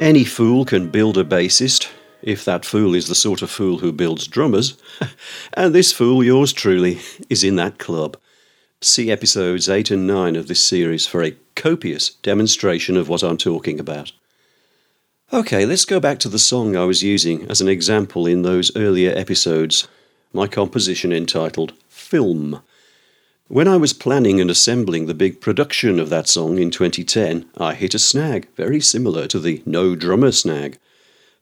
Any fool can build a bassist, if that fool is the sort of fool who builds drummers. and this fool, yours truly, is in that club. See episodes 8 and 9 of this series for a copious demonstration of what I'm talking about. Okay, let's go back to the song I was using as an example in those earlier episodes, my composition entitled Film. When I was planning and assembling the big production of that song in 2010, I hit a snag very similar to the no drummer snag.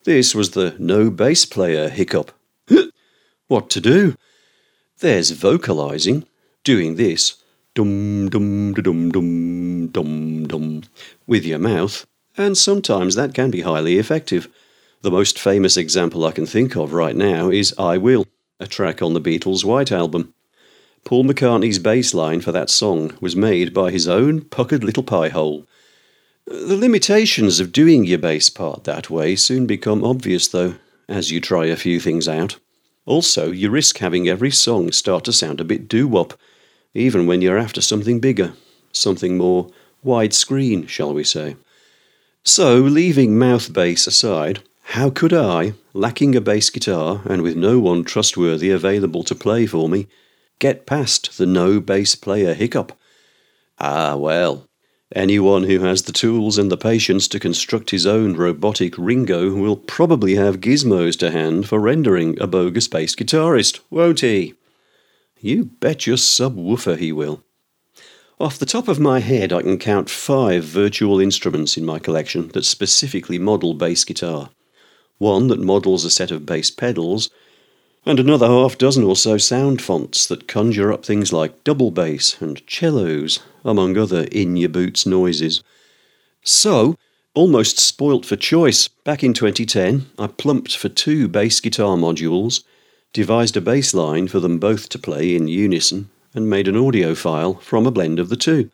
This was the no bass player hiccup. what to do? There's vocalizing, doing this dum dum dum dum dum dum with your mouth, and sometimes that can be highly effective. The most famous example I can think of right now is I Will, a track on the Beatles' White Album. Paul McCartney's bass line for that song was made by his own puckered little pie hole. The limitations of doing your bass part that way soon become obvious, though, as you try a few things out. Also, you risk having every song start to sound a bit doo wop, even when you're after something bigger, something more widescreen, shall we say. So, leaving mouth bass aside, how could I, lacking a bass guitar and with no one trustworthy available to play for me, get past the no bass player hiccup. Ah, well, anyone who has the tools and the patience to construct his own robotic Ringo will probably have gizmos to hand for rendering a bogus bass guitarist, won't he? You bet your subwoofer he will. Off the top of my head, I can count five virtual instruments in my collection that specifically model bass guitar. One that models a set of bass pedals, and another half dozen or so sound fonts that conjure up things like double bass and cellos, among other in your boots noises. So, almost spoilt for choice, back in 2010, I plumped for two bass guitar modules, devised a bass line for them both to play in unison, and made an audio file from a blend of the two.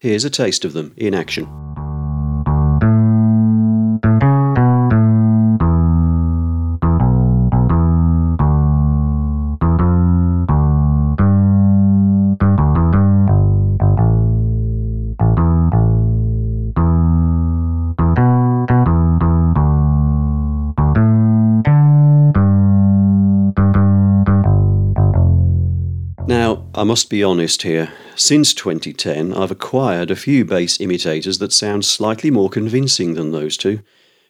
Here's a taste of them in action. Now, I must be honest here. Since 2010, I've acquired a few bass imitators that sound slightly more convincing than those two,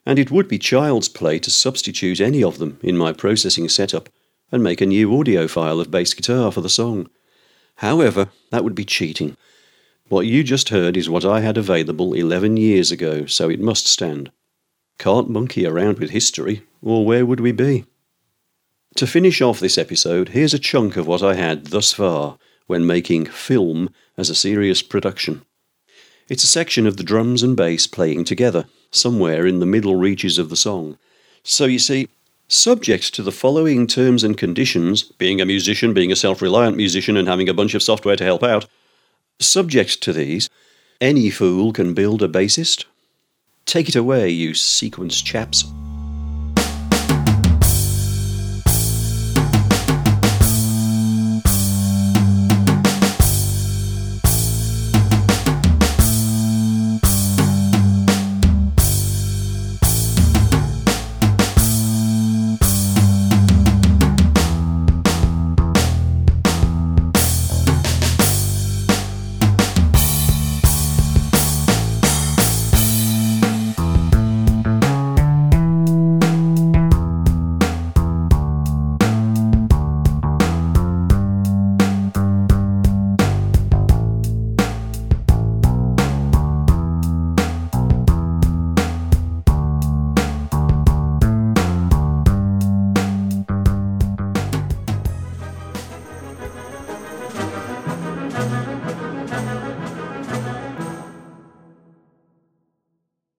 and it would be child's play to substitute any of them in my processing setup and make a new audio file of bass guitar for the song. However, that would be cheating. What you just heard is what I had available 11 years ago, so it must stand. Can't monkey around with history, or where would we be? To finish off this episode, here's a chunk of what I had thus far when making film as a serious production. It's a section of the drums and bass playing together, somewhere in the middle reaches of the song. So you see, subject to the following terms and conditions, being a musician, being a self reliant musician, and having a bunch of software to help out, subject to these, any fool can build a bassist. Take it away, you sequence chaps.